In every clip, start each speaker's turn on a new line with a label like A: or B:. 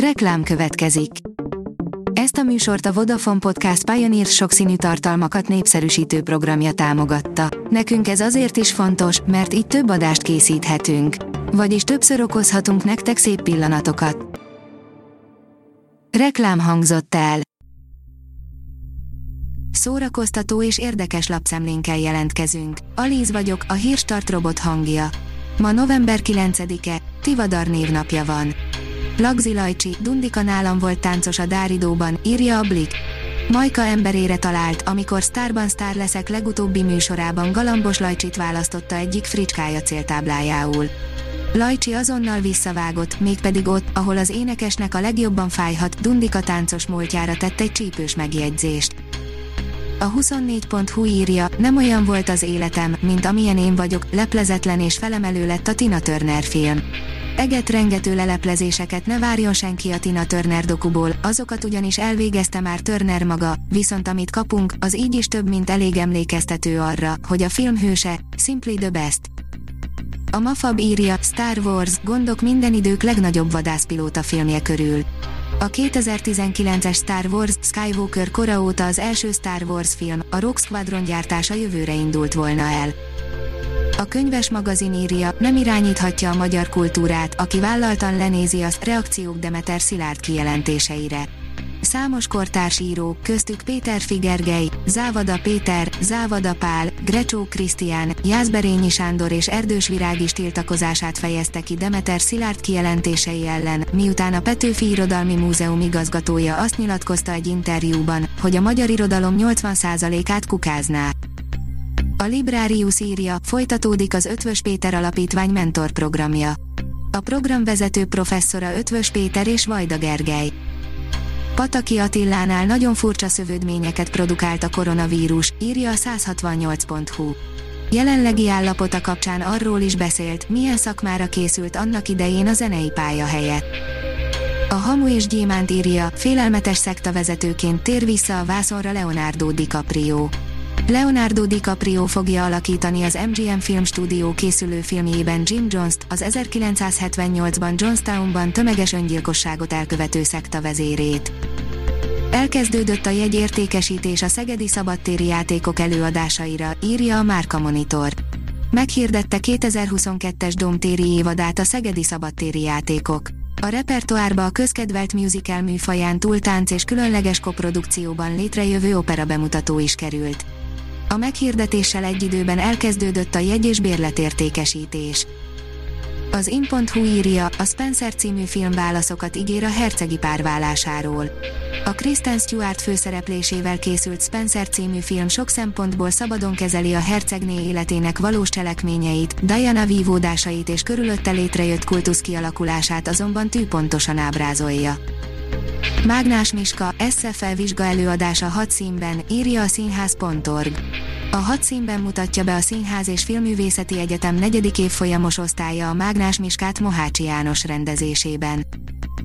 A: Reklám következik. Ezt a műsort a Vodafone Podcast Pioneer sokszínű tartalmakat népszerűsítő programja támogatta. Nekünk ez azért is fontos, mert így több adást készíthetünk. Vagyis többször okozhatunk nektek szép pillanatokat. Reklám hangzott el. Szórakoztató és érdekes lapszemlénkkel jelentkezünk. Alíz vagyok, a hírstart robot hangja. Ma november 9-e, Tivadar névnapja van. Lagzi Lajcsi, Dundika nálam volt táncos a Dáridóban, írja a Blik. Majka emberére talált, amikor Starban Star leszek legutóbbi műsorában Galambos Lajcsit választotta egyik fricskája céltáblájául. Lajcsi azonnal visszavágott, mégpedig ott, ahol az énekesnek a legjobban fájhat, Dundika táncos múltjára tett egy csípős megjegyzést. A 24.hu írja, nem olyan volt az életem, mint amilyen én vagyok, leplezetlen és felemelő lett a Tina Turner film. Eget rengető leleplezéseket ne várjon senki a Tina Turner dokuból, azokat ugyanis elvégezte már Turner maga, viszont amit kapunk, az így is több mint elég emlékeztető arra, hogy a film hőse, Simply the Best. A Mafab írja, Star Wars, gondok minden idők legnagyobb vadászpilóta filmje körül. A 2019-es Star Wars Skywalker kora óta az első Star Wars film, a Rogue Squadron gyártása jövőre indult volna el. A könyves magazin írja, nem irányíthatja a magyar kultúrát, aki vállaltan lenézi azt, reakciók Demeter Szilárd kijelentéseire. Számos kortárs író, köztük Péter Figergely, Závada Péter, Závada Pál, Grecsó Krisztián, Jászberényi Sándor és Erdős Virág is tiltakozását fejezte ki Demeter Szilárd kijelentései ellen, miután a Petőfi Irodalmi Múzeum igazgatója azt nyilatkozta egy interjúban, hogy a magyar irodalom 80%-át kukázná. A Librarius írja, folytatódik az Ötvös Péter Alapítvány mentor programja. A programvezető professzora Ötvös Péter és Vajda Gergely. Pataki Attillánál nagyon furcsa szövődményeket produkált a koronavírus, írja a 168.hu. Jelenlegi állapota kapcsán arról is beszélt, milyen szakmára készült annak idején a zenei pálya helyett. A Hamu és Gyémánt írja, félelmetes szekta vezetőként tér vissza a vászonra Leonardo DiCaprio. Leonardo DiCaprio fogja alakítani az MGM Film Studio készülő filmjében Jim Jones-t, az 1978-ban Johnstownban tömeges öngyilkosságot elkövető szekta vezérét. Elkezdődött a jegyértékesítés a Szegedi Szabadtéri játékok előadásaira, írja a Márka Monitor. Meghirdette 2022-es Domtéri évadát a Szegedi Szabadtéri játékok. A repertoárba a közkedvelt musical műfaján túltánc és különleges koprodukcióban létrejövő opera bemutató is került. A meghirdetéssel egy időben elkezdődött a jegy- és bérletértékesítés. Az in.hu írja, a Spencer című film válaszokat ígér a hercegi párválásáról. A Kristen Stewart főszereplésével készült Spencer című film sok szempontból szabadon kezeli a hercegné életének valós cselekményeit, Diana vívódásait és körülötte létrejött kultusz kialakulását azonban tűpontosan ábrázolja. Mágnás Miska, SFL vizsga előadása hat színben, írja a színház.org. A hat színben mutatja be a Színház és Filmművészeti Egyetem negyedik évfolyamos osztálya a Mágnás Miskát Mohácsi János rendezésében.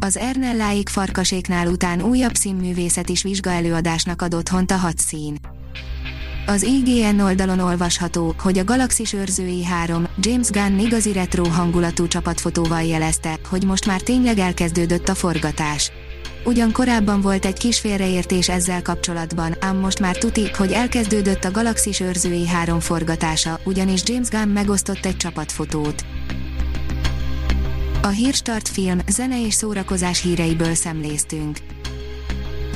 A: Az Ernelláik farkaséknál után újabb színművészet is vizsga előadásnak ad otthont a hat szín. Az IGN oldalon olvasható, hogy a Galaxis őrzői 3, James Gunn igazi retro hangulatú csapatfotóval jelezte, hogy most már tényleg elkezdődött a forgatás. Ugyan korábban volt egy kis félreértés ezzel kapcsolatban, ám most már tuti, hogy elkezdődött a Galaxis őrzői 3 forgatása, ugyanis James Gunn megosztott egy csapatfotót. A Hírstart film, zene és szórakozás híreiből szemléztünk.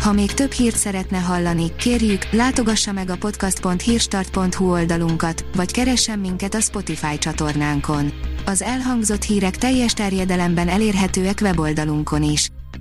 A: Ha még több hírt szeretne hallani, kérjük, látogassa meg a podcast.hírstart.hu oldalunkat, vagy keressen minket a Spotify csatornánkon. Az elhangzott hírek teljes terjedelemben elérhetőek weboldalunkon is.